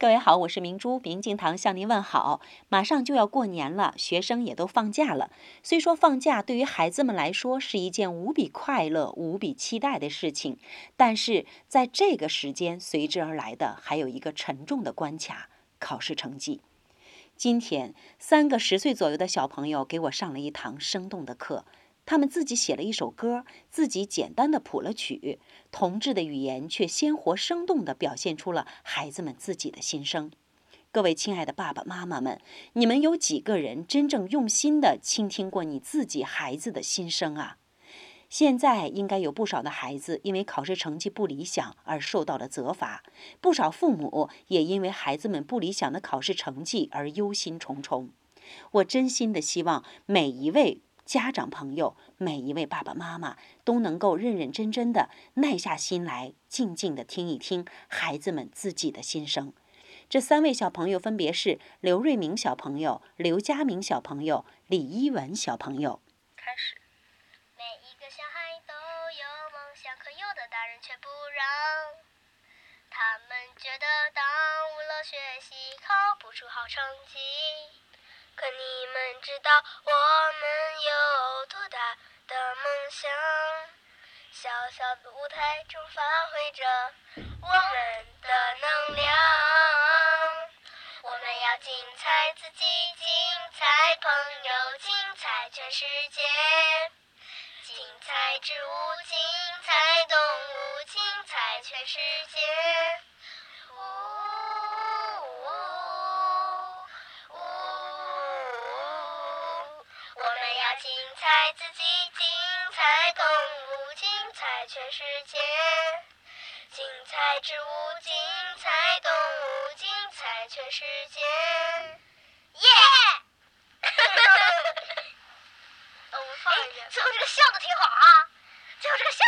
各位好，我是明珠，明镜堂向您问好。马上就要过年了，学生也都放假了。虽说放假对于孩子们来说是一件无比快乐、无比期待的事情，但是在这个时间随之而来的还有一个沉重的关卡——考试成绩。今天，三个十岁左右的小朋友给我上了一堂生动的课。他们自己写了一首歌，自己简单的谱了曲，童稚的语言却鲜活生动地表现出了孩子们自己的心声。各位亲爱的爸爸妈妈们，你们有几个人真正用心地倾听过你自己孩子的心声啊？现在应该有不少的孩子因为考试成绩不理想而受到了责罚，不少父母也因为孩子们不理想的考试成绩而忧心忡忡。我真心的希望每一位。家长朋友，每一位爸爸妈妈都能够认认真真的耐下心来，静静的听一听孩子们自己的心声。这三位小朋友分别是刘瑞明小朋友、刘佳明小朋友、李一文小朋友。开始。每一个小孩都有梦想，可有的大人却不让。他们觉得耽误了学习，考不出好成绩。们知道我们有多大的梦想？小小的舞台中发挥着我们的能量。我们要精彩自己，精彩朋友，精彩全世界。精彩植物，精彩动物，精彩全世界。精彩自己，精彩动物，精彩全世界。精彩植物，精彩动物，精彩全世界。耶！我们放一遍。最后这个笑的挺好啊，最后这个笑